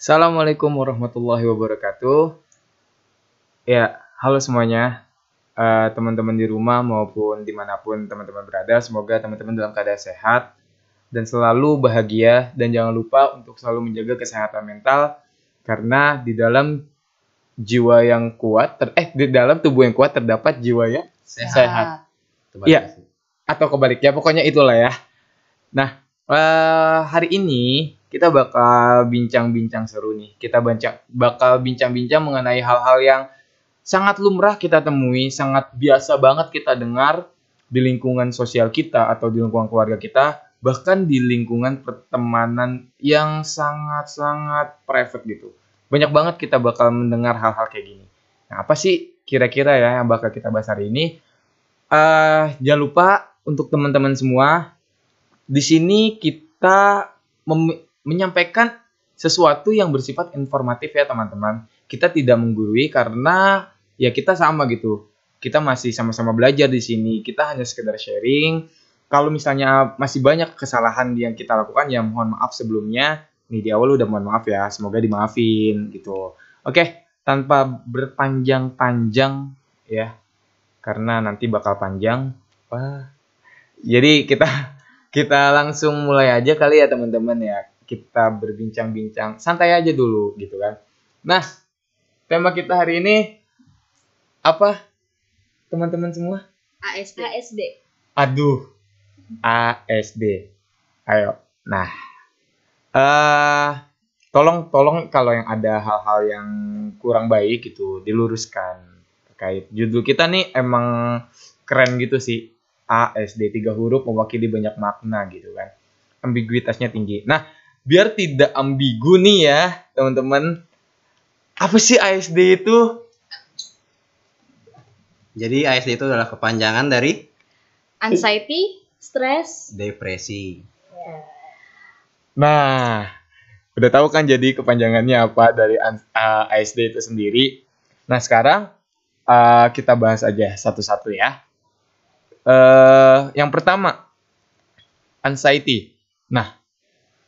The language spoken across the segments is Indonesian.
Assalamualaikum warahmatullahi wabarakatuh. Ya, halo semuanya. Eh, teman-teman di rumah maupun di mana pun teman-teman berada, semoga teman-teman dalam keadaan sehat dan selalu bahagia dan jangan lupa untuk selalu menjaga kesehatan mental karena di dalam jiwa yang kuat, ter- eh di dalam tubuh yang kuat terdapat jiwa yang sehat. Iya. sih. atau kebaliknya pokoknya itulah ya. Nah eh, hari ini kita bakal bincang-bincang seru nih. Kita bancang, bakal bincang-bincang mengenai hal-hal yang sangat lumrah kita temui, sangat biasa banget kita dengar di lingkungan sosial kita atau di lingkungan keluarga kita, bahkan di lingkungan pertemanan yang sangat-sangat private gitu. Banyak banget kita bakal mendengar hal-hal kayak gini. Nah, apa sih kira-kira ya yang bakal kita bahas hari ini? eh jangan lupa untuk teman-teman semua di sini kita menyampaikan sesuatu yang bersifat informatif ya teman-teman. Kita tidak menggurui karena ya kita sama gitu. Kita masih sama-sama belajar di sini. Kita hanya sekedar sharing. Kalau misalnya masih banyak kesalahan yang kita lakukan ya mohon maaf sebelumnya. Nih di awal udah mohon maaf ya. Semoga dimaafin gitu. Oke, tanpa berpanjang-panjang ya. Karena nanti bakal panjang. Wah. Jadi kita kita langsung mulai aja kali ya teman-teman ya. Kita berbincang-bincang santai aja dulu gitu kan. Nah, tema kita hari ini apa? Teman-teman semua? ASD. ASD. Aduh. ASD. Ayo. Nah. eh tolong tolong kalau yang ada hal-hal yang kurang baik gitu diluruskan terkait judul kita nih emang keren gitu sih. ASD tiga huruf mewakili banyak makna gitu kan. Ambiguitasnya tinggi. Nah, biar tidak ambigu nih ya, teman-teman. Apa sih ASD itu? Jadi ASD itu adalah kepanjangan dari Anxiety, stres. depresi. Nah, udah tahu kan jadi kepanjangannya apa dari uh, ASD itu sendiri. Nah, sekarang uh, kita bahas aja satu-satu ya. Eh, yang pertama, anxiety. Nah,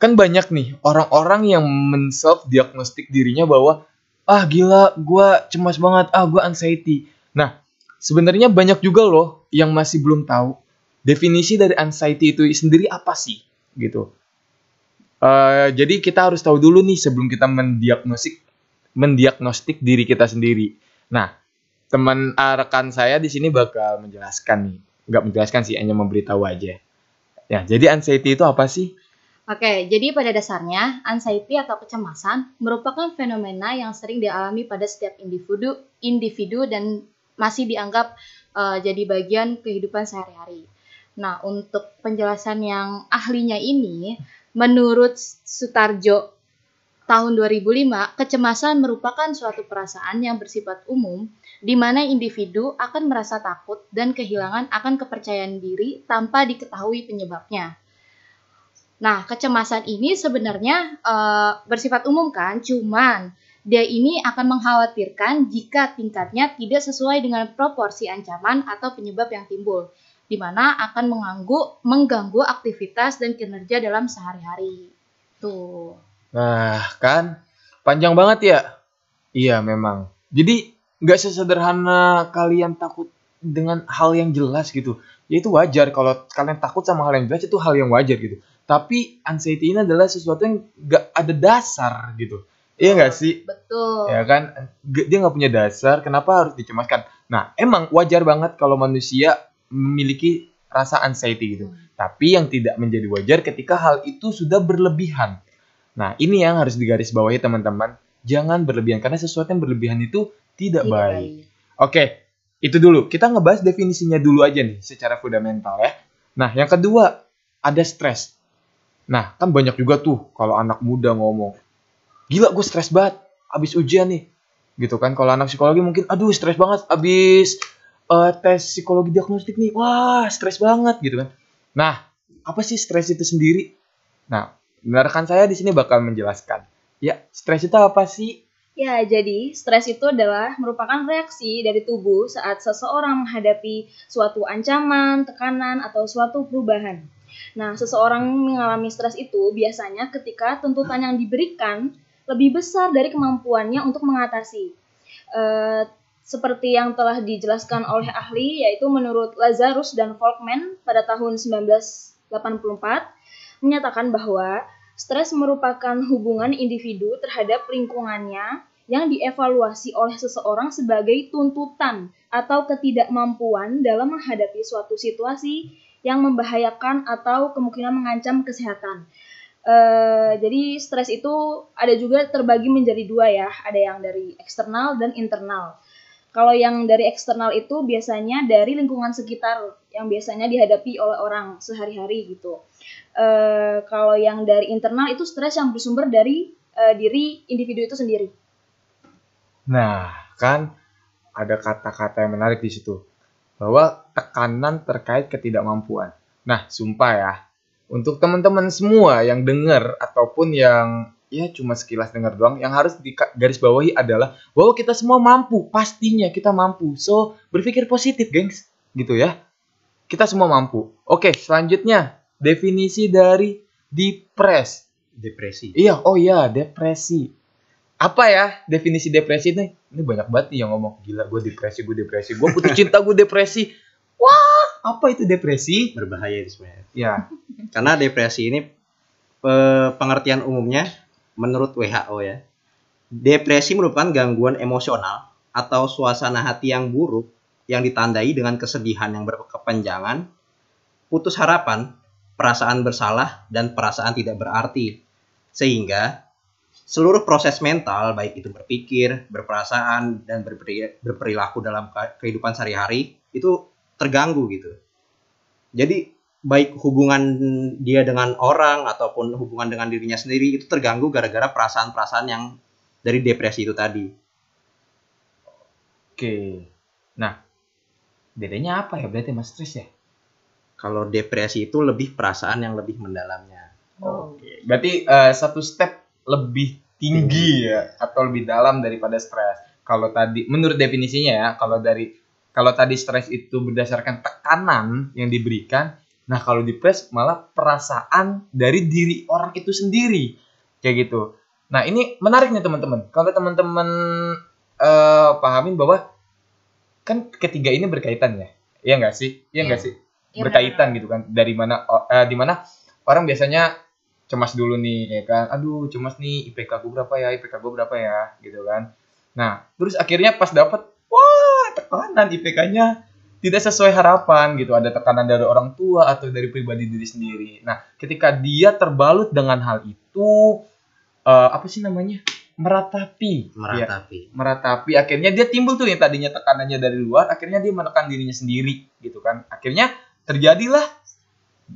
kan banyak nih orang-orang yang men-self diagnostik dirinya bahwa ah gila, gua cemas banget, ah gua anxiety. Nah, sebenarnya banyak juga loh yang masih belum tahu definisi dari anxiety itu sendiri apa sih, gitu. Eh, jadi kita harus tahu dulu nih sebelum kita mendiagnostik mendiagnostik diri kita sendiri. Nah, teman ah, rekan saya di sini bakal menjelaskan nih, nggak menjelaskan sih, hanya memberitahu aja. Ya, jadi anxiety itu apa sih? Oke, jadi pada dasarnya anxiety atau kecemasan merupakan fenomena yang sering dialami pada setiap individu, individu dan masih dianggap eh, jadi bagian kehidupan sehari-hari. Nah, untuk penjelasan yang ahlinya ini, menurut Sutarjo tahun 2005, kecemasan merupakan suatu perasaan yang bersifat umum di mana individu akan merasa takut dan kehilangan akan kepercayaan diri tanpa diketahui penyebabnya. Nah, kecemasan ini sebenarnya eh, bersifat umum kan, cuman dia ini akan mengkhawatirkan jika tingkatnya tidak sesuai dengan proporsi ancaman atau penyebab yang timbul, di mana akan mengganggu, mengganggu aktivitas dan kinerja dalam sehari-hari. Tuh. Nah, kan panjang banget ya? Iya, memang. Jadi nggak sesederhana kalian takut dengan hal yang jelas gitu. Ya itu wajar kalau kalian takut sama hal yang jelas itu hal yang wajar gitu. Tapi anxiety ini adalah sesuatu yang nggak ada dasar gitu. Iya nggak sih? Betul. Ya kan? Dia nggak punya dasar. Kenapa harus dicemaskan? Nah, emang wajar banget kalau manusia memiliki rasa anxiety gitu. Tapi yang tidak menjadi wajar ketika hal itu sudah berlebihan. Nah, ini yang harus digarisbawahi teman-teman. Jangan berlebihan karena sesuatu yang berlebihan itu tidak, Tidak baik. Oke, itu dulu. Kita ngebahas definisinya dulu aja nih secara fundamental ya. Nah, yang kedua ada stres. Nah, kan banyak juga tuh kalau anak muda ngomong, gila gue stres banget abis ujian nih. Gitu kan. Kalau anak psikologi mungkin, aduh stres banget abis eh, tes psikologi diagnostik nih. Wah, stres banget gitu kan. Nah, apa sih stres itu sendiri? Nah, rekan saya di sini bakal menjelaskan. Ya, stres itu apa sih? Ya, jadi stres itu adalah merupakan reaksi dari tubuh saat seseorang menghadapi suatu ancaman, tekanan, atau suatu perubahan. Nah, seseorang mengalami stres itu biasanya ketika tuntutan yang diberikan lebih besar dari kemampuannya untuk mengatasi. Eh, seperti yang telah dijelaskan oleh ahli, yaitu menurut Lazarus dan Folkman pada tahun 1984, menyatakan bahwa stres merupakan hubungan individu terhadap lingkungannya yang dievaluasi oleh seseorang sebagai tuntutan atau ketidakmampuan dalam menghadapi suatu situasi yang membahayakan atau kemungkinan mengancam kesehatan. Eh, jadi stres itu ada juga terbagi menjadi dua ya, ada yang dari eksternal dan internal. Kalau yang dari eksternal itu biasanya dari lingkungan sekitar yang biasanya dihadapi oleh orang sehari-hari gitu. Eh, kalau yang dari internal itu stres yang bersumber dari eh, diri individu itu sendiri. Nah, kan ada kata-kata yang menarik di situ. Bahwa tekanan terkait ketidakmampuan. Nah, sumpah ya. Untuk teman-teman semua yang dengar ataupun yang ya cuma sekilas dengar doang, yang harus di garis bawahi adalah bahwa kita semua mampu, pastinya kita mampu. So, berpikir positif, gengs. Gitu ya. Kita semua mampu. Oke, selanjutnya definisi dari depres. Depresi. Iya, oh iya, depresi. Apa ya definisi depresi ini? Ini banyak banget nih yang ngomong gila gue depresi, gue depresi, gue putus cinta, gue depresi. Wah, apa itu depresi? Berbahaya itu sebenarnya. Ya, Karena depresi ini eh, pengertian umumnya menurut WHO ya. Depresi merupakan gangguan emosional atau suasana hati yang buruk yang ditandai dengan kesedihan yang berkepanjangan, putus harapan, perasaan bersalah, dan perasaan tidak berarti. Sehingga seluruh proses mental, baik itu berpikir, berperasaan, dan berperi- berperilaku dalam ke- kehidupan sehari-hari, itu terganggu gitu. Jadi baik hubungan dia dengan orang ataupun hubungan dengan dirinya sendiri itu terganggu gara-gara perasaan-perasaan yang dari depresi itu tadi. oke. Nah, bedanya apa ya berarti mas stres ya? Kalau depresi itu lebih perasaan yang lebih mendalamnya. Oke, berarti eh, satu step lebih tinggi ya atau lebih dalam daripada stres. Kalau tadi menurut definisinya ya, kalau dari kalau tadi stres itu berdasarkan tekanan yang diberikan, nah kalau depres malah perasaan dari diri orang itu sendiri. Kayak gitu. Nah, ini menarik nih teman-teman. Kalau teman-teman eh, pahamin bahwa kan ketiga ini berkaitan ya. Iya nggak sih? Iya nggak Iya. sih? Iya, berkaitan gitu kan. Dari mana eh, di mana orang biasanya cemas dulu nih ya kan? Aduh cemas nih IPK gue berapa ya? IPK gue berapa ya? Gitu kan. Nah terus akhirnya pas dapat wah tekanan IPK-nya tidak sesuai harapan gitu. Ada tekanan dari orang tua atau dari pribadi diri sendiri. Nah ketika dia terbalut dengan hal itu eh, apa sih namanya? Meratapi. Ya, Meratapi. meratapi. Akhirnya dia timbul tuh yang tadinya tekanannya dari luar akhirnya dia menekan dirinya sendiri gitu kan. Akhirnya terjadilah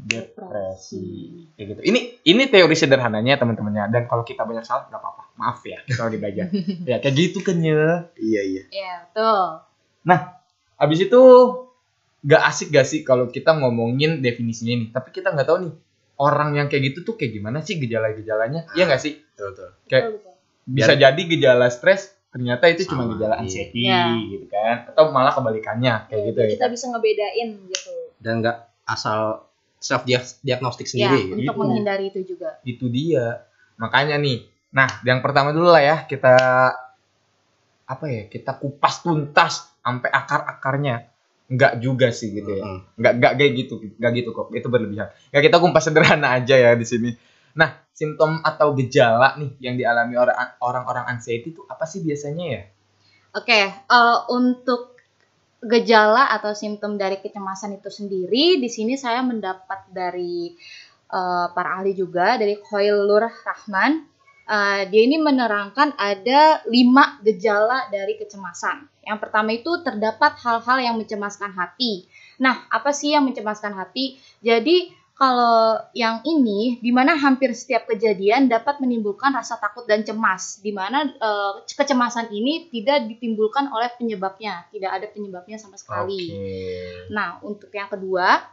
depresi kayak gitu ini ini teori sederhananya teman-temannya dan kalau kita banyak salah nggak apa-apa maaf ya kalau dibaca ya kayak gitu kan ya Iya iya. Iya, betul. habis itu gak asik gak sih kalau kita ngomongin definisinya nih tapi kita nggak tahu nih orang yang kayak gitu tuh kayak gimana sih gejala-gejalanya Iya nggak sih Betul betul. kayak Betul, betul. bisa jadi gejala stres ternyata itu cuma Sama, gejala iya. anxiety Iya. gitu kan atau malah kebalikannya kayak Ya, gitu biar ya kita bisa ngebedain gitu. Dan nggak asal self diagnostik Ya, sendiri. gitu. untuk Gitu. menghindari itu juga. itu dia makanya nih nah yang pertama dulu lah ya kita apa ya kita kupas tuntas sampai akar akarnya nggak juga sih gitu ya Mm-mm. nggak nggak kayak gitu nggak gitu kok itu berlebihan ya kita kumpas sederhana aja ya di sini nah simptom atau gejala nih yang dialami orang orang-orang anxiety itu apa sih biasanya ya Oke, eh, untuk gejala atau simptom dari kecemasan itu sendiri, di sini saya mendapat dari eh, para ahli juga dari Khairul Rahman. Eh, dia ini menerangkan ada lima gejala dari kecemasan. Yang pertama itu terdapat hal-hal yang mencemaskan hati. Nah, apa sih yang mencemaskan hati? Jadi kalau yang ini, di mana hampir setiap kejadian dapat menimbulkan rasa takut dan cemas, di mana eh, kecemasan ini tidak ditimbulkan oleh penyebabnya, tidak ada penyebabnya sama sekali. Nah, untuk yang kedua,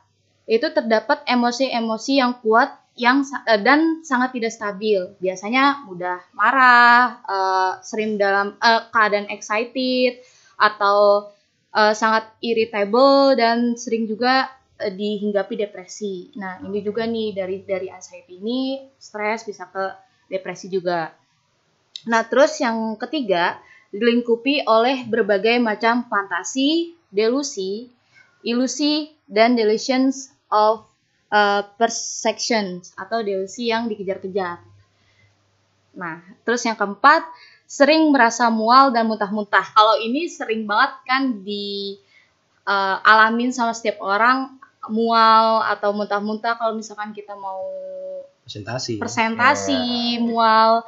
itu terdapat emosi-emosi yang kuat yang eh, dan sangat tidak stabil. Biasanya mudah marah, eh, sering dalam keadaan excited atau sangat irritable dan sering juga dihinggapi depresi. Nah, ini juga nih dari dari anxiety ini stres bisa ke depresi juga. Nah, terus yang ketiga dilingkupi oleh berbagai macam fantasi, delusi, ilusi, dan delusions of uh, perceptions atau delusi yang dikejar-kejar. Nah, terus yang keempat, sering merasa mual dan muntah-muntah. Kalau ini sering banget kan di uh, alamin sama setiap orang mual atau muntah-muntah kalau misalkan kita mau Presentasi. presentasi, mual.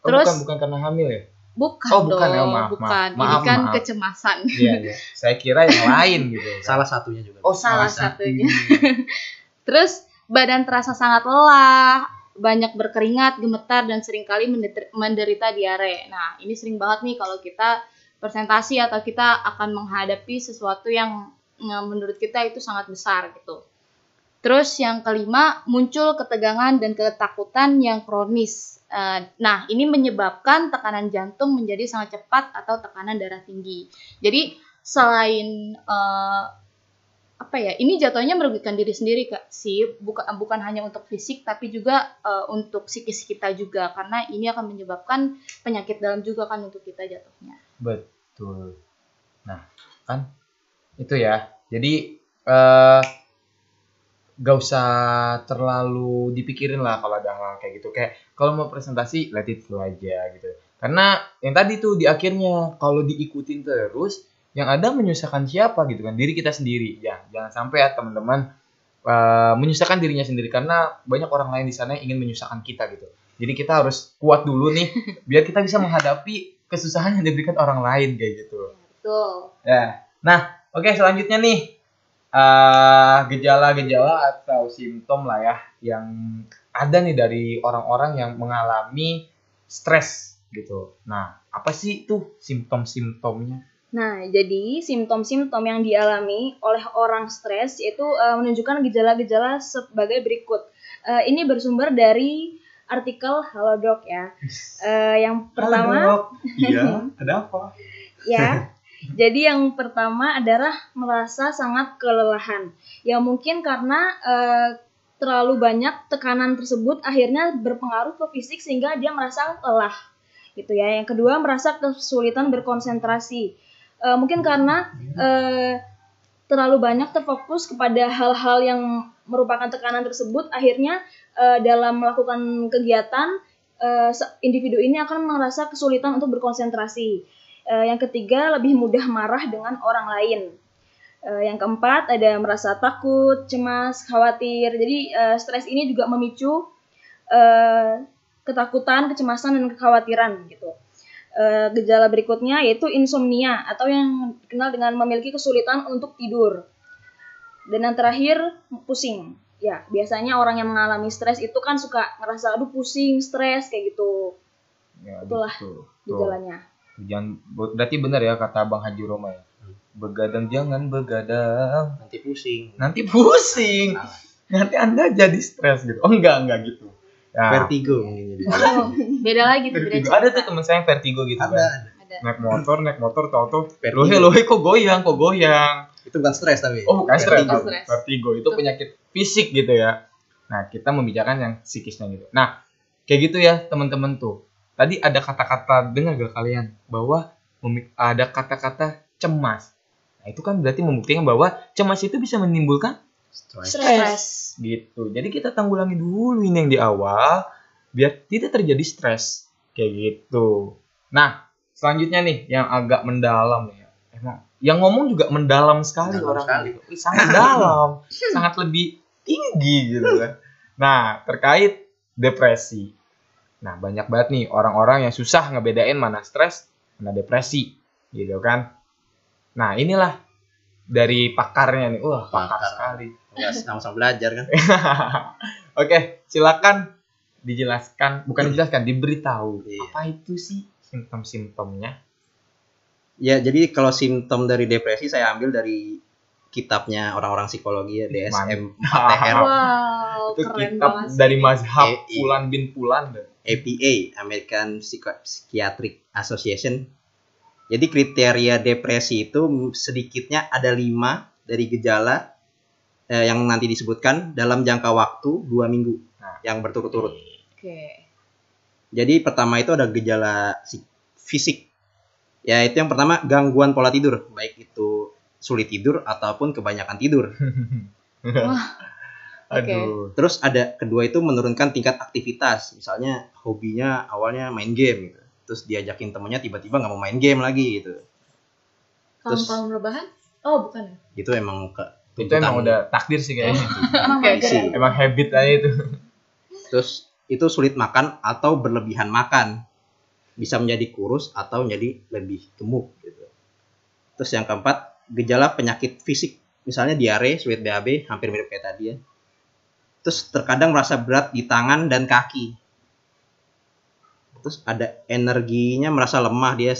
Oh, Terus bukan bukan karena hamil ya? bukan Oh, bukan dong, ya, maaf, bukan. maaf. Ini kan maaf. kecemasan. Iya, iya. Saya kira yang lain gitu. Salah satunya juga. Oh, Salah salah, satunya. Terus badan terasa sangat lelah, banyak berkeringat, gemetar dan sering kali menderita diare. Nah, ini sering banget nih kalau kita presentasi atau kita akan menghadapi sesuatu yang yang menurut kita itu sangat besar gitu. Terus yang kelima, muncul ketegangan dan ketakutan yang kronis. Eh, Nah, ini menyebabkan tekanan jantung menjadi sangat cepat atau tekanan darah tinggi. Jadi, selain eh, apa ya ini jatuhnya merugikan diri sendiri kak sih bukan bukan hanya untuk fisik tapi juga eh, untuk psikis kita juga karena ini akan menyebabkan penyakit dalam juga kan untuk kita jatuhnya Betul. Nah, kan itu ya. Jadi eh gak usah terlalu dipikirin lah kalau ada hal kayak gitu. Kayak kalau mau presentasi let it flow aja gitu. Karena yang tadi tuh di akhirnya kalau diikutin terus yang ada menyusahkan siapa gitu kan diri kita sendiri ya jangan sampai ya teman-teman eh, menyusahkan dirinya sendiri karena banyak orang lain di sana yang ingin menyusahkan kita gitu jadi kita harus kuat dulu nih biar kita bisa menghadapi kesusahan yang diberikan orang lain kayak gitu betul Ya. Nah, oke selanjutnya nih eh, gejala-gejala atau simptom lah ya yang ada nih dari orang-orang yang mengalami stres gitu. Nah, apa sih tuh simptom-simptomnya? Nah, jadi simptom-simptom yang dialami oleh orang stres itu eh, menunjukkan gejala-gejala sebagai berikut. Eh, ini bersumber dari artikel Halodoc ya. Eh, yang pertama, iya, ada apa? ya. Jadi yang pertama adalah merasa sangat kelelahan. Ya mungkin karena eh, terlalu banyak tekanan tersebut akhirnya berpengaruh ke fisik sehingga dia merasa lelah. Gitu ya. Yang kedua merasa kesulitan berkonsentrasi. Eh, mungkin karena eh, terlalu banyak terfokus kepada hal-hal yang merupakan tekanan tersebut akhirnya eh, dalam melakukan kegiatan se- individu ini akan merasa kesulitan untuk berkonsentrasi. Eh, yang ketiga, lebih mudah marah dengan orang lain. Eh, yang keempat, ada merasa takut, cemas, khawatir. Jadi, eh, stres ini juga memicu ketakutan, kecemasan, dan kekhawatiran gitu. Gejala berikutnya yaitu insomnia atau yang dikenal dengan memiliki kesulitan untuk tidur. Dan yang terakhir, pusing. Ya, biasanya orang yang mengalami stres itu kan suka ngerasa aduh pusing, stres kayak gitu Ya, Itulah gitu. Gejalanya. Jangan berarti benar ya kata Bang Haji Roma ya. Begadang jangan begadang. Nanti pusing. Nanti pusing. Nanti Anda jadi stres gitu. Oh enggak, enggak gitu. Ya. Vertigo mungkin jadi. Oh, beda lagi tuh beda Vertigo. Ada tuh teman saya yang vertigo gitu Ada, kan. ada. Naik motor, naik motor, tau tuh. Vertigo. Lohe, lohe kok goyang, kok goyang. Itu bukan stres tapi. Oh bukan stres, Vertigo. Vertigo. Itu penyakit fisik gitu ya. Nah kita membicarakan yang psikisnya gitu. Nah kayak gitu ya teman-teman tuh. Tadi ada kata-kata dengar gak kalian bahwa ada kata-kata cemas. Nah itu kan berarti membuktikan bahwa cemas itu bisa menimbulkan Stres. Stres. gitu. Jadi kita tanggulangi dulu ini yang di awal biar tidak terjadi stres kayak gitu. Nah, selanjutnya nih yang agak mendalam ya. Emang yang ngomong juga mendalam sekali Mendalam orang sekali. gitu. Ih, Sangat dalam, sangat lebih tinggi gitu kan. Nah, terkait depresi. Nah, banyak banget nih orang-orang yang susah ngebedain mana stres, mana depresi gitu kan. Nah, inilah dari pakarnya nih. Wah, pakar Pakar. sekali. Ya, sama-sama belajar kan. Oke, silakan dijelaskan, bukan dijelaskan, diberitahu. Iya. Apa itu sih simptom-simptomnya? Ya, jadi kalau simptom dari depresi saya ambil dari kitabnya orang-orang psikologi ya, DSM 4TR, wow itu keren kitab dari mazhab. Pulan bin Pulan. deh. APA, American Psychiatric Association. Jadi kriteria depresi itu sedikitnya ada lima dari gejala eh, yang nanti disebutkan dalam jangka waktu dua minggu Nah. yang berturut-turut. oke Jadi pertama itu ada gejala si- fisik. Ya itu yang pertama gangguan pola tidur, baik itu sulit tidur ataupun kebanyakan tidur. Aduh. Terus ada kedua itu menurunkan tingkat aktivitas. Misalnya hobinya awalnya main game gitu. Terus diajakin temennya tiba-tiba nggak mau main game lagi gitu. Terus- kaum rebahan? Oh bukan. ya? Itu emang ke Itu emang udah takdir sih kayaknya. Emang Oke, mager sih. ya? emang habit aja itu. Terus itu sulit makan atau berlebihan makan. Bisa menjadi kurus atau menjadi lebih gemuk gitu. Terus yang keempat, gejala penyakit fisik. Misalnya diare, sulit BAB, hampir mirip kayak tadi ya. Terus terkadang merasa berat di tangan dan kaki. Terus ada energinya merasa lemah, dia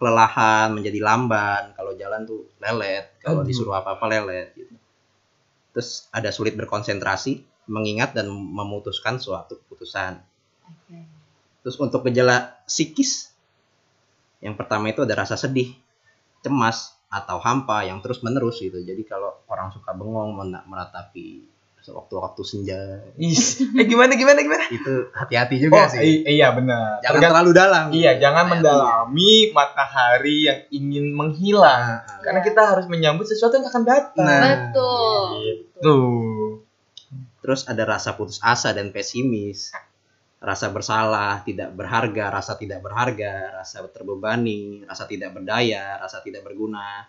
kelelahan, menjadi lamban. Kalau jalan tuh lelet, kalau disuruh apa-apa lelet gitu. Terus ada sulit berkonsentrasi, mengingat dan memutuskan suatu keputusan. Terus untuk gejala psikis, yang pertama itu ada rasa sedih, cemas, atau hampa yang terus menerus gitu. Jadi kalau orang suka bengong meratapi waktu-waktu senja, Is, eh gimana gimana gimana? itu hati-hati Oh, juga sih. i- iya benar. Jangan Tergan- terlalu dalam. Iya, jangan Hati-hati. mendalami matahari yang ingin menghilang. Nah, Karena kita harus menyambut sesuatu yang akan datang. Nah. Betul. Tuh. Terus ada rasa putus asa dan pesimis, rasa bersalah, tidak berharga, rasa tidak berharga, rasa terbebani, rasa tidak berdaya, rasa tidak berguna.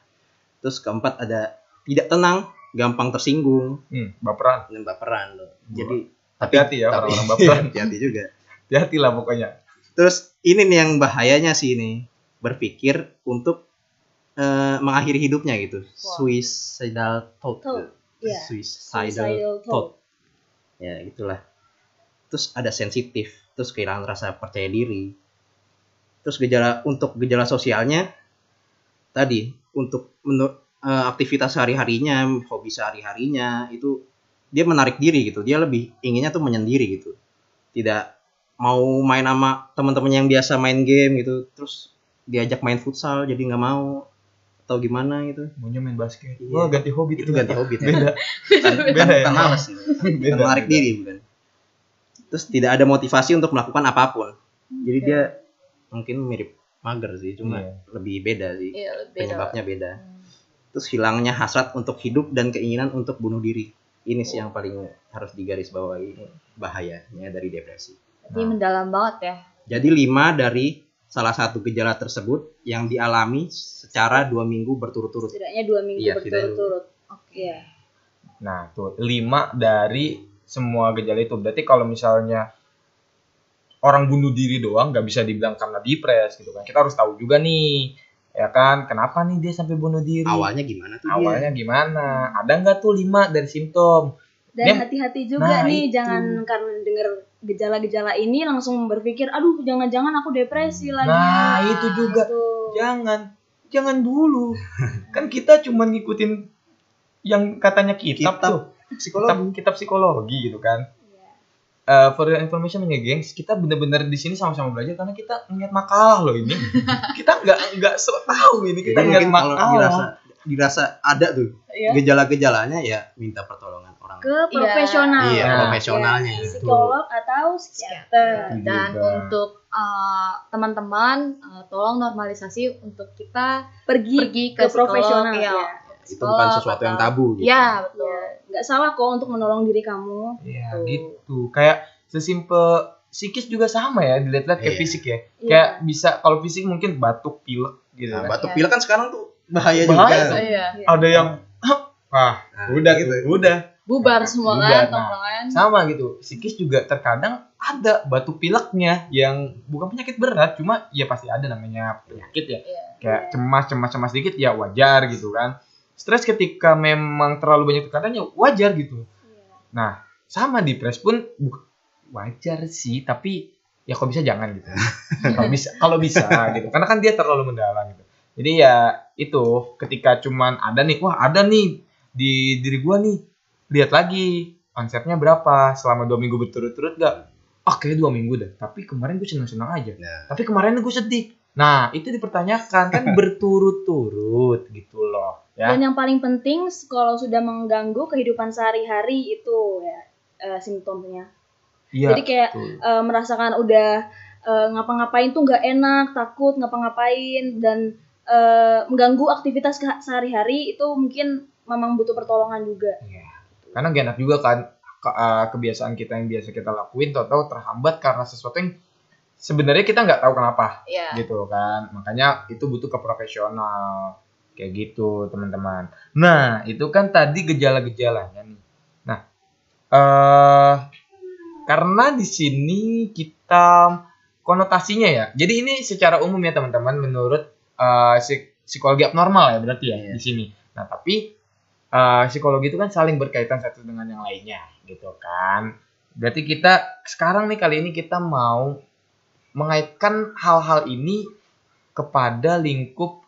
Terus keempat ada tidak tenang, gampang tersinggung, Hmm, baperan. dan baperan loh. Jadi Hati-hati ya tapi- orang-orang baperan. hati-hati juga. Hati-hati lah pokoknya. Terus ini nih yang bahayanya sih ini berpikir untuk eh, mengakhiri hidupnya gitu. Suicidal thought. Thought, iya. Suicidal, Suicidal thought. thought. Ya gitulah. Terus ada sensitif, terus kehilangan rasa percaya diri. Terus gejala untuk gejala sosialnya tadi untuk menur- eh, aktivitas sehari-harinya, hobi sehari-harinya itu dia menarik diri gitu. Dia lebih inginnya tuh menyendiri gitu. Tidak mau main sama teman-teman yang biasa main game gitu, terus diajak main futsal jadi nggak mau atau gimana gitu. Maunya main basket. Iya. Wah, ganti hobi Itu ganti hobi ya. Beda. Bukan, Beda ya? Beda. menarik diri bukan. Terus tidak ada motivasi untuk melakukan apa pun. Jadi Oke. dia mungkin mirip mager sih, cuma Iya. lebih beda sih. Iya, beda. Penyebabnya beda. Terus hilangnya hasrat untuk hidup dan keinginan untuk bunuh diri. Ini sih yang paling harus digarisbawahi bahayanya dari depresi. Jadi mendalam banget ya. Jadi lima dari salah satu gejala tersebut yang dialami secara dua minggu berturut-turut. Setidaknya dua minggu Iya, berturut-turut. Oke. Iya. Nah, tuh lima dari semua gejala itu. Berarti kalau misalnya orang bunuh diri doang nggak bisa dibilang karena depres gitu kan. Kita harus tahu juga nih, ya kan, kenapa nih dia sampai bunuh diri? Awalnya gimana tuh dia? Awalnya gimana? Ada nggak tuh lima dari simptom? Dan hati-hati juga Nah, nih, itu. jangan karena denger gejala-gejala ini langsung berpikir, aduh jangan-jangan aku depresi lagi. Nah, itu juga. Tuh. Jangan, jangan dulu. kan kita cuma ngikutin yang katanya kitab, Kitab tuh. Kitab, kitab psikologi gitu kan. Iya. Eh, for your information nih gengs, kita bener-bener di sini sama-sama belajar karena kita ngeliat makalah loh ini. kita nggak nggak so tahu ini kita Jadi ngeliat makalah. dirasa dirasa ada tuh Iya. gejala-gejalanya ya minta pertolongan orang. Ke profesional. Iya, Nah, profesionalnya. Ya, itu. psikolog atau psikiater. Dan Juga. untuk uh, teman-teman uh, tolong normalisasi untuk kita Pergi, pergi ke ke, profesional, ya. ya. Itu bukan sesuatu yang tabu gitu. Ya, betul. Ya, nggak salah kok untuk menolong diri kamu. Iya gitu. Kayak sesimpel psikis juga sama ya dilihat-lihat kayak Iya. fisik ya. Iya. Kayak bisa kalau fisik mungkin batuk pilek gitu Nah, kan. batuk Iya. pilek kan sekarang tuh bahaya, Bahaya juga. tuh. Iya. Ada yang ah Nah, udah gitu. udah Bubar semua Bubar, kan, nah. tongkrongan. sama gitu. Psikis juga terkadang ada batuk pileknya yang bukan penyakit berat, cuma ya pasti ada namanya penyakit ya. Iya. Kayak cemas, cemas, cemas dikit ya wajar gitu kan. Stres ketika memang terlalu banyak tekanan ya wajar gitu. Iya. Nah, sama depres pun bu- wajar sih, tapi ya kalau bisa jangan gitu. kalau bisa kalau bisa gitu. Karena kan dia terlalu mendalam gitu. Jadi ya itu ketika cuman ada nih, wah ada nih di diri gua nih. Lihat lagi konsepnya berapa selama dua minggu berturut-turut gak? Ah kayak dua minggu deh. Tapi kemarin gue seneng-seneng aja. Nah. Tapi kemarin gue sedih. Nah itu dipertanyakan kan berturut-turut gitu loh. Ya. Dan yang paling penting kalau sudah mengganggu kehidupan sehari-hari itu ya eh, simptomnya. Iya. Jadi kayak betul. eh, merasakan udah eh, ngapa-ngapain tuh nggak enak, takut ngapa-ngapain dan eh, mengganggu aktivitas sehari-hari itu mungkin memang butuh pertolongan juga. Iya. Karena gak enak juga kan ke- kebiasaan kita yang biasa kita lakuin tahu-tahu terhambat karena sesuatu yang sebenarnya kita nggak tahu kenapa Iya. gitu kan. Makanya itu butuh ke profesional kayak gitu teman-teman. Nah itu kan tadi gejala-gejalanya nih. Nah eh karena di sini kita konotasinya ya. Jadi ini secara umum ya teman-teman menurut psik- psikologi abnormal ya berarti ya Iya. di sini. Nah tapi eh, psikologi itu kan saling berkaitan satu dengan yang lainnya gitu kan. Berarti kita sekarang nih kali ini kita mau mengaitkan hal-hal ini kepada lingkup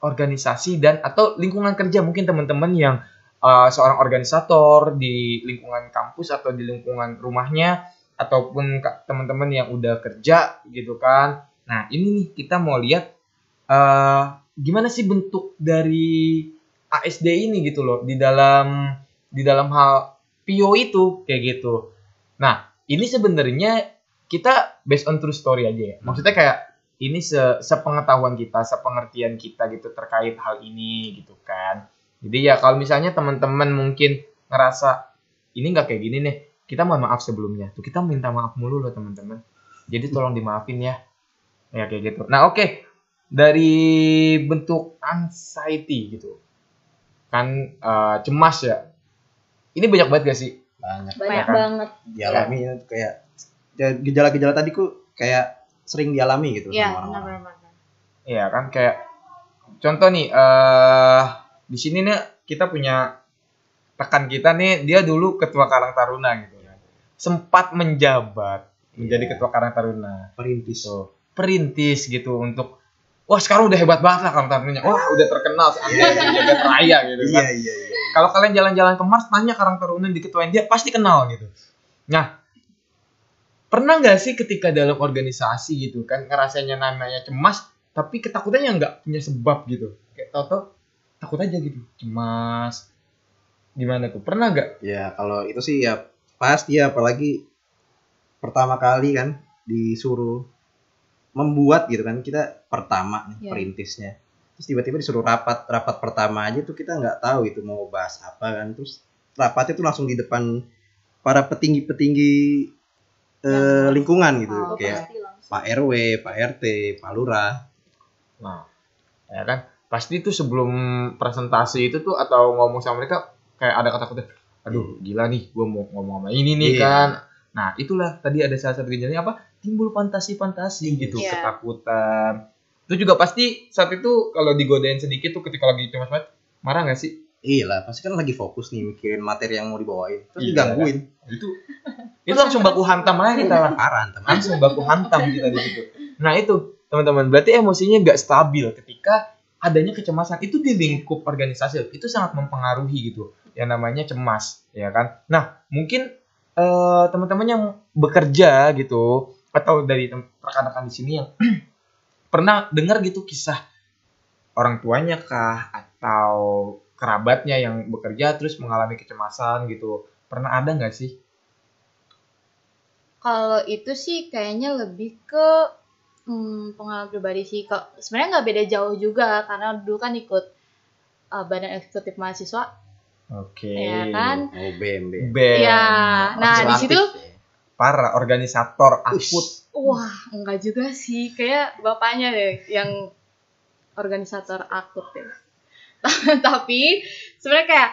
organisasi dan atau lingkungan kerja mungkin teman-teman yang uh, seorang organisator di lingkungan kampus atau di lingkungan rumahnya ataupun teman-teman yang udah kerja gitu kan. Nah ini nih kita mau lihat uh, gimana sih bentuk dari ASD ini gitu loh di dalam di dalam hal PO itu kayak gitu. Nah ini sebenarnya kita based on true story aja ya. Maksudnya kayak ini se sepengetahuan kita, sepengertian kita gitu terkait hal ini gitu kan. Jadi ya kalau misalnya teman-teman mungkin ngerasa ini nggak kayak gini nih, kita mohon maaf sebelumnya. Tuh kita minta maaf mulu loh teman-teman. Jadi tolong dimaafin ya. Ya kayak gitu. Nah oke dari bentuk anxiety gitu kan eh, cemas ya. Ini banyak banget gak sih? banyak Banyak kan? banget. dialami ya, kayak ya, gejala-gejala tadi ku kayak sering dialami gitu Iya, sama orang-orang. benar-benar. Iya kan kayak contoh nih eh di sini nih kita punya rekan kita nih dia dulu ketua Karang Taruna gitu kan. Sempat menjabat menjadi Iya. ketua Karang Taruna. perintis So, perintis gitu untuk wah sekarang udah hebat banget lah Karang Tarunanya. Wah, udah terkenal seandainya di jagat raya gitu kan. iya iya iya Kalau kalian jalan-jalan ke Mars tanya Karang Taruna diketuain dia pasti kenal gitu. Nah, pernah nggak sih ketika dalam organisasi gitu kan ngerasanya namanya cemas tapi ketakutannya nggak punya sebab gitu? Kayak tau-tau takut aja gitu cemas. Gimana tuh? Pernah nggak? Ya kalau itu sih ya pasti ya apalagi pertama kali kan disuruh membuat gitu kan kita pertama nih Iya. perintisnya. Terus tiba-tiba disuruh rapat rapat pertama aja tuh kita nggak tahu itu mau bahas apa kan. Terus rapatnya tuh langsung di depan para petinggi-petinggi eh, lingkungan gitu. Oh, kayak. Pak RW, Pak RT, Pak Lurah. Nah ya kan? Pasti tuh sebelum presentasi itu tuh atau ngomong sama mereka kayak ada kata-kata aduh gila nih gue mau ngomong sama ini nih Iya. kan? Nah itulah tadi ada salah satu gejalanya apa? Timbul fantasi-fantasi gitu Iya. ketakutan. Itu juga pasti saat itu kalau digodain sedikit tuh ketika lagi cemas banget marah nggak sih Iya lah, pasti kan lagi fokus nih mikirin materi yang mau dibawain. Terus Iya. digangguin. itu itu langsung baku hantam aja kita Parah, teman. langsung baku hantam kita di situ nah itu teman-teman berarti emosinya nggak stabil ketika adanya kecemasan itu di lingkup organisasi itu sangat mempengaruhi gitu yang namanya cemas ya kan nah mungkin eh, teman-teman yang bekerja gitu atau dari rekan-rekan di sini yang pernah dengar gitu kisah orang tuanya kah atau kerabatnya yang bekerja terus mengalami kecemasan gitu pernah ada nggak sih Kalau itu sih kayaknya lebih ke hmm, pengalaman pribadi sih. Kok sebenarnya nggak beda jauh juga karena dulu kan ikut uh, badan eksekutif mahasiswa, oke ya kan? Oh, BMB. band Iya. Nah di situ, para organisator akut wah enggak juga sih. Kayak bapaknya deh yang organisator akut deh. Tapi sebenarnya kayak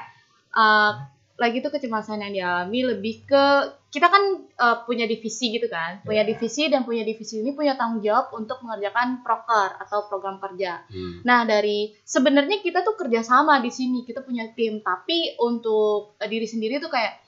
uh, lagi tuh kecemasan yang dialami lebih ke kita kan uh, punya divisi gitu kan, punya Ya. divisi dan punya divisi ini punya tanggung jawab untuk mengerjakan proker atau program kerja. Hmm. Nah dari sebenarnya kita tuh kerjasama di sini, kita punya tim, tapi untuk uh, diri sendiri tuh kayak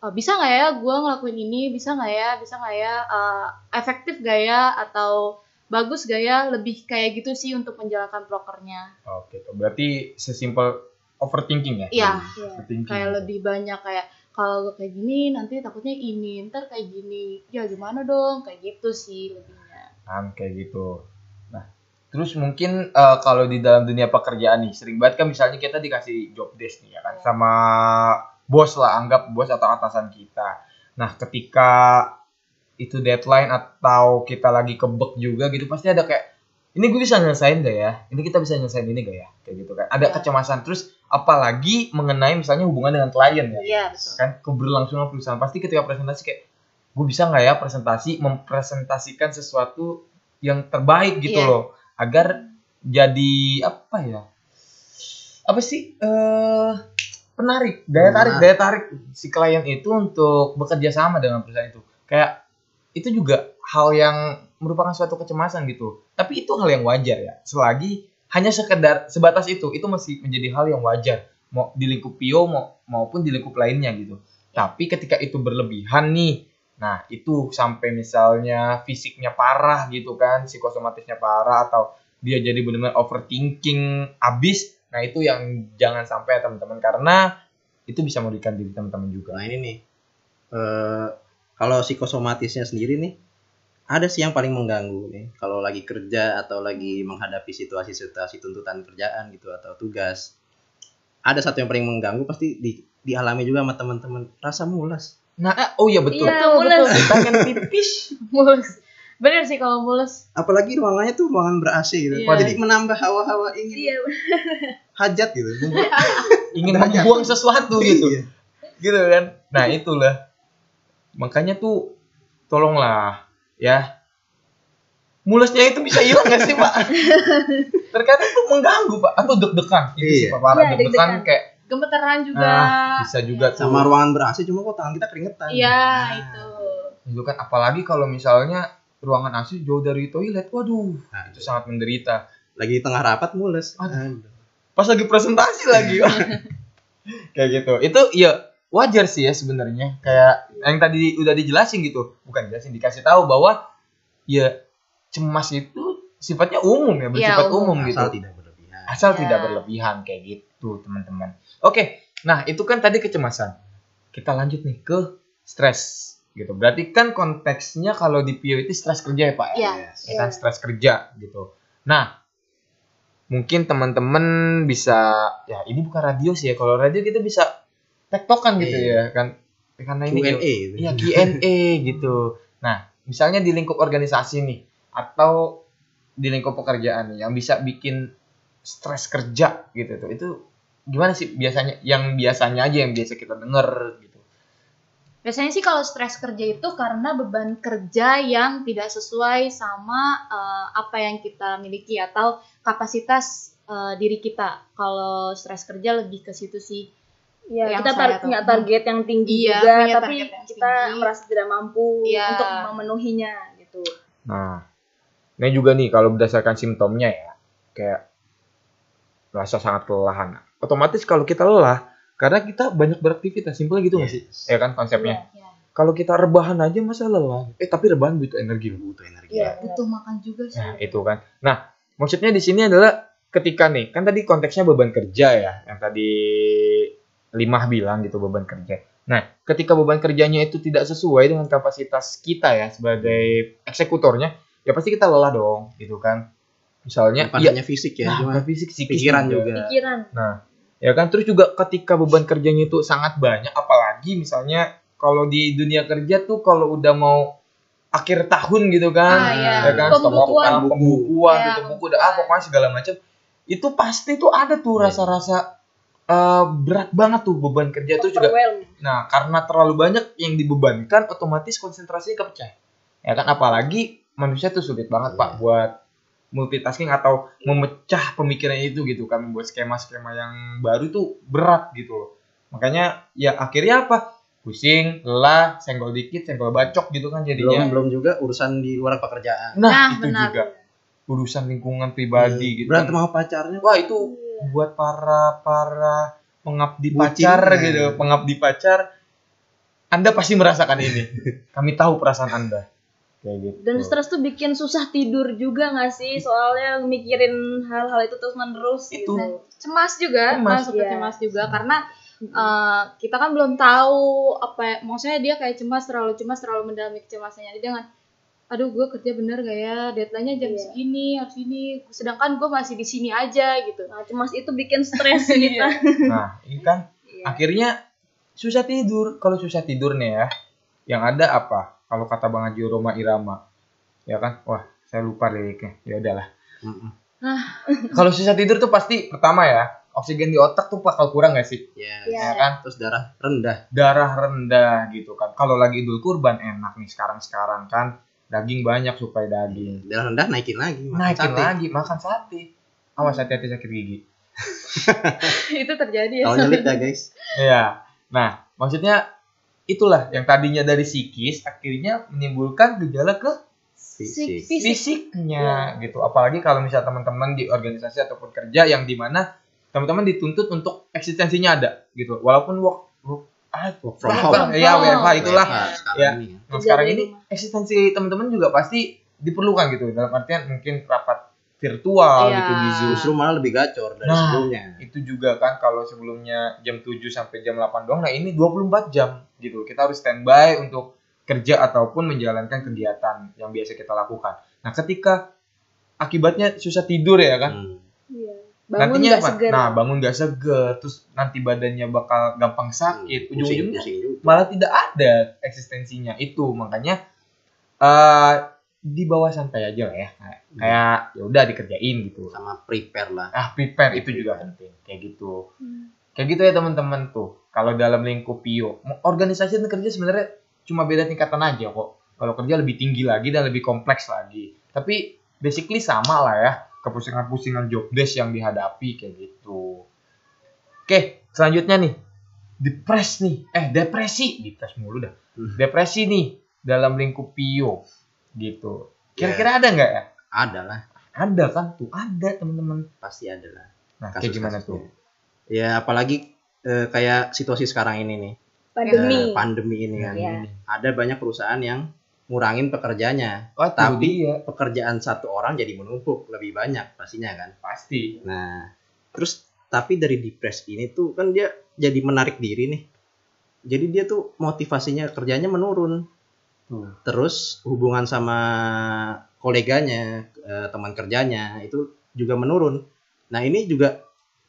uh, bisa nggak ya gue ngelakuin ini, bisa nggak ya, bisa nggak ya, uh, efektif gak ya, atau bagus gak ya, lebih kayak gitu sih untuk menjalankan prokernya. Oke, tuh. berarti sesimpel overthinking ya? Iya, Iya. Overthinking. kayak lebih banyak kayak kalau kayak gini nanti takutnya ini, ntar kayak gini, ya gimana dong, kayak gitu sih lebihnya. Kan kayak gitu. Nah, terus mungkin eh, kalau di dalam dunia pekerjaan nih, sering banget kan misalnya kita dikasih job desk nih ya kan, sama bos lah, anggap bos atau atasan kita. Nah, ketika itu deadline atau kita lagi kebek juga gitu pasti ada kayak ini gue bisa nyelesain gak ya ini kita bisa nyelesain ini gak ya kayak gitu kan ada Ya. kecemasan terus apalagi mengenai misalnya hubungan dengan klien ya Iya, betul. kan keberlangsungan perusahaan pasti ketika presentasi kayak gue bisa nggak ya presentasi mempresentasikan sesuatu yang terbaik gitu Iya. loh agar jadi apa ya apa sih eh penarik daya tarik Menarik. daya tarik si klien itu untuk bekerja sama dengan perusahaan itu kayak itu juga hal yang merupakan suatu kecemasan gitu. Tapi itu hal yang wajar ya. Selagi hanya sekedar sebatas itu itu masih menjadi hal yang wajar. Mau di lingkup PO mau, maupun di lingkup lainnya gitu. Tapi ketika itu berlebihan nih nah itu sampai misalnya fisiknya parah gitu kan psikosomatisnya parah atau dia jadi benar-benar overthinking abis nah itu yang jangan sampai ya teman-teman. Karena itu bisa merugikan diri teman-teman juga. Nah ini nih, eh kalau psikosomatisnya sendiri nih, ada sih yang paling mengganggu nih. Kalau lagi kerja atau lagi menghadapi situasi-situasi tuntutan kerjaan gitu atau tugas, ada satu yang paling mengganggu pasti di, dialami juga sama teman-teman. Rasa mulas. nah oh iya betul Iya, mules. betul. pengen pipis Mules. Bener sih kalau mules. Apalagi ruangannya tuh ruangan ber AC gitu. Iya. Jadi menambah hawa-hawa ingin Iya. hajat gitu. ingin membuang sesuatu gitu Iya. gitu kan nah itulah makanya tuh tolonglah ya mulesnya itu bisa hilang gak sih pak terkadang tuh mengganggu pak atau deg-degan itu sih Iya. pak parah Iya, deg-degan kayak Gemeteran juga. ah, bisa juga tuh Sama ruangan ber AC cuma kok tangan kita keringetan. Iya, Nah, itu. itu kan apalagi kalau misalnya ruangan AC jauh dari toilet waduh Nah, itu sangat menderita lagi tengah rapat mules. Aduh. Aduh. pas lagi presentasi lagi kayak gitu itu ya wajar sih ya sebenarnya kayak yang tadi udah dijelasin gitu bukan jelasin dikasih tahu bahwa ya cemas itu sifatnya umum ya bersifat umum. umum, gitu Asal tidak berlebihan. asal Ya. tidak berlebihan kayak gitu teman-teman oke nah itu kan tadi kecemasan kita lanjut nih ke stres gitu berarti kan konteksnya kalau di PO itu stres kerja ya pak ya Iya. Yes. ya kan stres kerja gitu. Nah, mungkin teman-teman bisa ya ini bukan radio sih ya. Kalau radio kita bisa tektokan gitu Iya. ya kan. Karena ini Q&A gitu. Iya Q&A gitu. Nah, misalnya di lingkup organisasi nih atau di lingkup pekerjaan nih yang bisa bikin stres kerja gitu tuh. Itu gimana sih biasanya yang biasanya aja yang biasa kita denger gitu. Biasanya sih kalau stres kerja itu karena beban kerja yang tidak sesuai sama eh, apa yang kita miliki atau kapasitas eh, diri kita. Kalau stres kerja lebih ke situ sih. Ya, Yang kita tar- punya target yang tinggi Iya, juga, punya tapi kita tinggi. merasa tidak mampu Iya. untuk memenuhinya gitu. Nah, ini juga nih kalau berdasarkan simptomnya ya, kayak rasa sangat kelelahan. Otomatis kalau kita lelah, karena kita banyak beraktivitas, simpel gitu nggak sih? Yes. Ya kan konsepnya. Ya, Kalau kita rebahan aja masa lelah? Eh tapi rebahan butuh energi butuh energi. Iya. butuh makan juga sih. Nah itu kan. Nah maksudnya di sini adalah ketika nih, kan tadi konteksnya beban kerja ya, yang tadi Limah bilang gitu beban kerja. Nah ketika beban kerjanya itu tidak sesuai dengan kapasitas kita ya sebagai eksekutornya, ya pasti kita lelah dong, gitu kan. Misalnya, iya, hanya fisik ya, nah, cuma fisik, psikis pikiran juga. Pikiran. ya kan terus juga ketika beban kerjanya itu sangat banyak apalagi misalnya kalau di dunia kerja tuh kalau udah mau akhir tahun gitu kan Ah, iya. ya kan Pembukuan. stokokan, pembukuan Iya, tutup buku udah ah pokoknya segala macam itu pasti tuh ada tuh Iya. rasa-rasa eh, berat banget tuh beban kerja tuh juga. Nah, karena terlalu banyak yang dibebankan, otomatis konsentrasinya kepecah. Ya kan, apalagi manusia tuh sulit banget, Iya. Pak, buat multitasking atau memecah pemikirannya itu gitu kan, membuat skema-skema yang baru tuh berat gitu loh. Makanya ya akhirnya apa? Pusing, lelah, senggol dikit, senggol bacok gitu kan belum jadinya. belum juga urusan di luar pekerjaan. Nah, Nah, itu benar. juga urusan lingkungan pribadi gitu. Berantem kan. sama pacarnya. Wah, itu buat para para pengabdi Bucin, pacar ya. gitu, pengabdi pacar. Anda pasti merasakan ini. Kami tahu perasaan Anda. Kayak gitu. Dan stres tuh bikin susah tidur juga nggak sih? Soalnya mikirin hal-hal itu terus menerus Itu. gitu. cemas juga Cemas, masuk iya. cemas juga karena eh, kita kan belum tahu apa ya- maksudnya dia kayak cemas terlalu cemas terlalu mendalami kecemasannya dia dengan aduh gue kerja bener gak ya deadline-nya jam Iya. segini harus ini sedangkan gue masih di sini aja gitu Nah, cemas itu bikin stres Iya. kita. Nah, ini kan Iya. akhirnya susah tidur. Kalau susah tidur nih ya, yang ada apa? kalau kata Bang Haji Roma Irama. Ya kan? Wah, saya lupa liriknya. Ya udahlah. Mm-mm. Kalau susah tidur tuh pasti pertama ya, oksigen di otak tuh bakal kurang gak sih? Ya, Iya. Ya kan? terus darah rendah. Darah rendah gitu kan. Kalau lagi Idul Kurban enak nih sekarang-sekarang kan. Daging banyak supaya daging. Darah rendah naikin lagi. makan Naikin sate. lagi makan sate. Awas hati-hati sakit gigi. itu terjadi ya. Kalau nyelip ya guys. Iya. Nah, maksudnya itulah yang tadinya dari psikis akhirnya menimbulkan gejala ke Fisik. Fisik. fisiknya gitu. Apalagi kalau misal teman-teman di organisasi ataupun kerja yang di mana teman-teman dituntut untuk eksistensinya ada gitu. Walaupun work, work ah, Work from home. ya WFH itulah. WFH sekarang Ya. ini ya. Nah, sekarang dari ini rumah. eksistensi teman-teman juga pasti diperlukan gitu. Dalam artian mungkin rapat virtual Iya. gitu di Zoom. Justru malah lebih gacor dari Nah. sebelumnya. Itu juga kan kalau sebelumnya jam 7 sampai jam 8 doang, nah ini 24 jam gitu. Kita harus standby untuk kerja ataupun menjalankan kegiatan yang biasa kita lakukan. Nah, ketika akibatnya susah tidur ya kan. Hmm. Iya. Bangun Nantinya apa? seger. Nah, bangun gak seger, terus nanti badannya bakal gampang sakit. Pusing, Ujung-ujungnya malah tidak ada eksistensinya itu. Makanya eh di bawah santai aja lah ya. Kayak, kayak ya udah dikerjain gitu. sama prepare lah. Ah, prepare itu juga penting. Kayak gitu. Hmm. Kayak gitu ya teman-teman tuh. Kalau dalam lingkup PIO, organisasi dan kerja sebenarnya cuma beda tingkatan aja kok. Kalau kerja lebih tinggi lagi dan lebih kompleks lagi. Tapi basically sama lah ya. Kepusingan-pusingan job desk yang dihadapi kayak gitu. Oke, selanjutnya nih. Depres nih. Eh, depresi. Depres mulu dah. Hmm. Depresi nih dalam lingkup PIO gitu. Kira-kira ada nggak ya? Ada lah, Ada kan tuh, ada teman-teman. pasti ada lah. Nah, kayak gimana tuh? Ya apalagi eh, kayak situasi sekarang ini nih. Pandemi. Eh, pandemi ini kan. Iya. Ada banyak perusahaan yang ngurangin pekerjanya, Oh, Tapi- dia. pekerjaan satu orang jadi menumpuk lebih banyak pastinya kan. pasti. Nah, terus tapi dari depres ini tuh kan dia jadi menarik diri nih. Jadi dia tuh motivasinya kerjanya menurun. Tuh. Terus hubungan sama koleganya, eh, teman kerjanya itu juga menurun. Nah, ini juga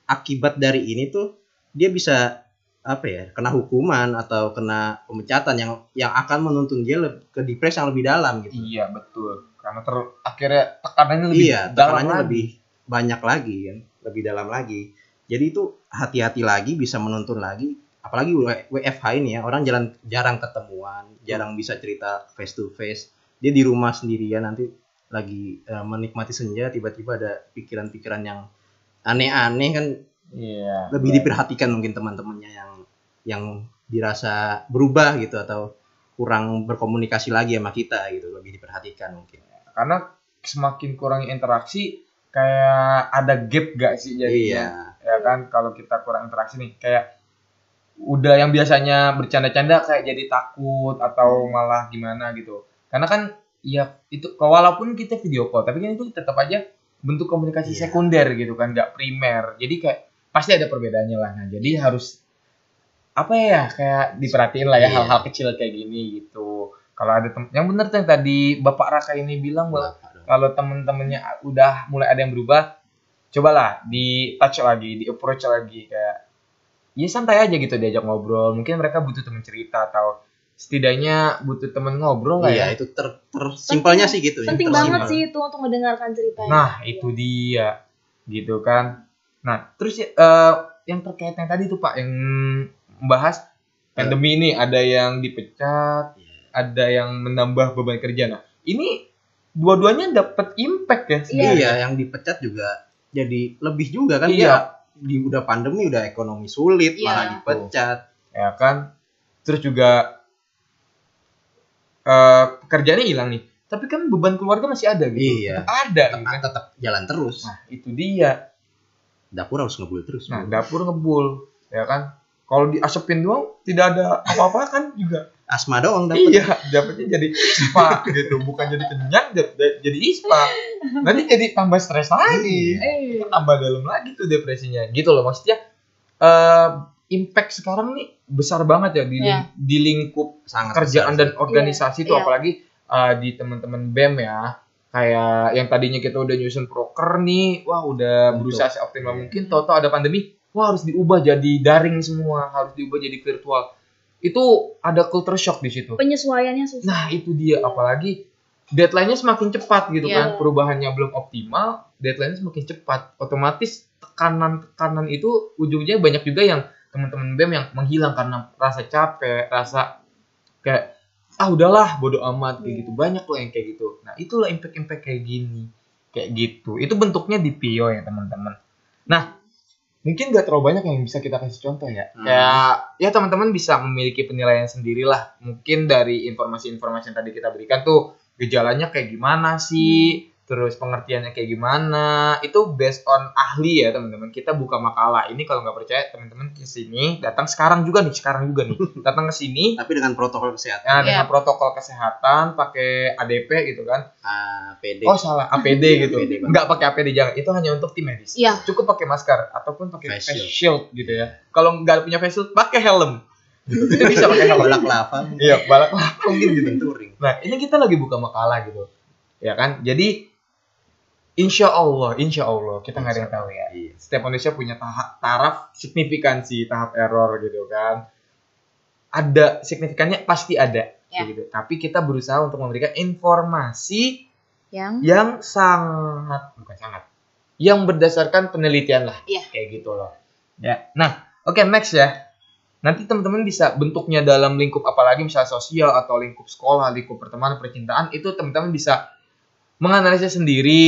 akibat dari ini tuh dia bisa apa ya, kena hukuman atau kena pemecatan yang yang akan menuntun dia ke depres yang lebih dalam gitu. Iya betul. Karena ter akhirnya tekanannya lebih iya, dalam tekanannya lagi. lebih banyak lagi kan, lebih dalam lagi. Jadi itu hati-hati lagi bisa menuntun lagi. Apalagi WFH ini ya, orang jalan jarang ketemuan, jarang bisa cerita face to face. Dia di rumah sendirian nanti lagi eh, menikmati senja tiba-tiba ada pikiran-pikiran yang aneh-aneh kan Iya. lebih diperhatikan mungkin teman-temannya yang yang dirasa berubah gitu atau kurang berkomunikasi lagi sama kita gitu lebih diperhatikan mungkin Karena semakin kurang interaksi kayak ada gap gak sih jadinya? iya Ya kan kalau kita kurang interaksi nih kayak udah yang biasanya bercanda-canda kayak jadi takut atau malah gimana gitu. Karena kan ya itu walaupun kita video call tapi kan itu tetap aja bentuk komunikasi Iya. sekunder gitu kan nggak primer. Jadi kayak pasti ada perbedaannya lah. Nah, jadi harus apa ya kayak diperhatiin lah ya Iya. hal-hal kecil kayak gini gitu. Kalau ada tem- yang bener tuh yang tadi Bapak Raka ini bilang bahwa kalau temen-temennya udah mulai ada yang berubah, cobalah di touch lagi, di approach lagi kayak ya santai aja gitu diajak ngobrol. Mungkin mereka butuh temen cerita atau setidaknya butuh temen ngobrol lah iya ya. itu ter tersimpelnya sih gitu ya, Penting banget sih itu untuk mendengarkan ceritanya. Nah, itu dia gitu kan. Nah, terus ya, eh, yang terkait yang tadi tuh Pak yang membahas pandemi ini ada yang dipecat, Iya. ada yang menambah beban kerja. Nah, ini dua-duanya dapat impact ya Iya. sebenarnya. iya yang dipecat juga jadi lebih juga kan Iya. dia di udah pandemi udah ekonomi sulit Iya. malah dipecat ya kan terus juga eh pekerjaannya hilang nih tapi kan beban keluarga masih ada gitu Iya. Tetap ada tetap, gitu kan tetap jalan terus nah itu dia dapur harus ngebul terus nah Bu. dapur ngebul ya kan? Kalau diasepin doang tidak ada apa-apa kan juga. Asma doang dapur iya dapetnya jadi ispa gitu. Bukan jadi kenyang jadi jadi ispa. Nanti jadi tambah stres lagi. Eh, tambah dalam lagi tuh depresinya. Gitu loh maksudnya eh impact sekarang nih besar banget ya di Iya. di lingkup sangat kerjaan besar. dan organisasi itu Iya. apalagi uh, di teman-teman BEM ya kayak yang tadinya kita udah nyusun proker nih wah udah Betul. berusaha seoptimal Iya. mungkin toto ada pandemi wah harus diubah jadi daring semua harus diubah jadi virtual itu ada culture shock di situ. Penyesuaiannya susah. Nah, itu dia apalagi deadline-nya semakin cepat gitu Iya. kan. Perubahannya belum optimal, deadline-nya semakin cepat. Otomatis tekanan-tekanan itu ujungnya banyak juga yang teman-teman BEM yang menghilang karena rasa capek, rasa kayak ah udahlah bodo amat kayak gitu. Banyak loh yang kayak gitu. Nah, itulah impact-impact kayak gini. Kayak gitu. Itu bentuknya di PO ya, teman-teman. Nah, mungkin gak terlalu banyak yang bisa kita kasih contoh ya. Hmm. Kayak ya teman-teman bisa memiliki penilaian sendirilah. Mungkin dari informasi-informasi yang tadi kita berikan tuh gejalanya kayak gimana sih, terus pengertiannya kayak gimana. Itu based on ahli ya teman-teman. Kita buka makalah. Ini kalau nggak percaya teman-teman ke sini, datang sekarang juga nih, sekarang juga nih. Datang ke sini Tapi dengan protokol kesehatan ya, dengan Iya. protokol kesehatan, pakai ADP gitu kan. APD. Oh salah, APD gitu. APD. Nggak pakai APD jangan. Itu hanya untuk tim medis. Iya. Cukup pakai masker ataupun pakai Face face shield gitu ya. Kalau nggak punya face shield, pakai helm. Itu bisa pakai helm. balak lava Iya, balak lah mungkin gitu. touring. Nah, ini kita lagi buka makalah gitu. Ya kan? Jadi insya Allah, insya Allah kita nggak ada yang tahu ya. Iya. Setiap manusia punya tahap taraf signifikansi, tahap error gitu kan. Ada signifikannya pasti ada Ya. gitu. Tapi kita berusaha untuk memberikan informasi Yang yang sangat bukan sangat yang berdasarkan penelitian lah Iya. kayak gitu loh ya nah oke next ya nanti teman-teman bisa bentuknya dalam lingkup apalagi misalnya sosial atau lingkup sekolah lingkup pertemanan percintaan itu teman-teman bisa menganalisis sendiri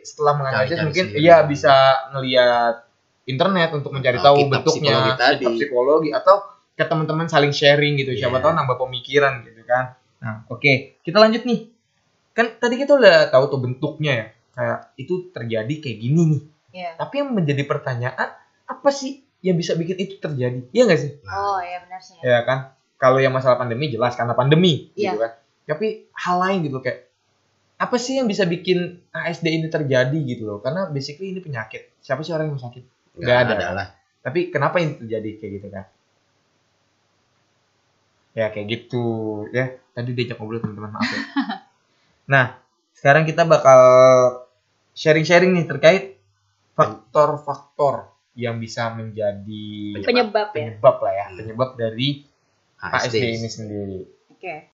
setelah menganalisis Cari-cari mungkin sendiri. iya bisa ngelihat internet untuk mencari Atau tahu kitab bentuknya psikologi tadi. kitab psikologi atau ke teman-teman saling sharing gitu siapa Iya. tahu nambah pemikiran gitu kan nah oke kita lanjut nih kan tadi kita udah tahu tuh bentuknya ya kayak itu terjadi kayak gini nih Iya. tapi yang menjadi pertanyaan apa sih yang bisa bikin itu terjadi iya nggak sih Oh, iya benar sih. ya kan kalau yang masalah pandemi jelas karena pandemi gitu Iya. kan tapi hal lain gitu kayak apa sih yang bisa bikin ASD ini terjadi gitu loh karena basically ini penyakit siapa sih orang yang sakit Nggak ada. lah. tapi kenapa ini terjadi kayak gitu kan ya kayak gitu ya tadi diajak ngobrol teman-teman maaf ya nah sekarang kita bakal sharing-sharing nih terkait faktor-faktor yang bisa menjadi Penyebab ya. penyebab lah ya penyebab dari ASD ASD. ini sendiri Oke.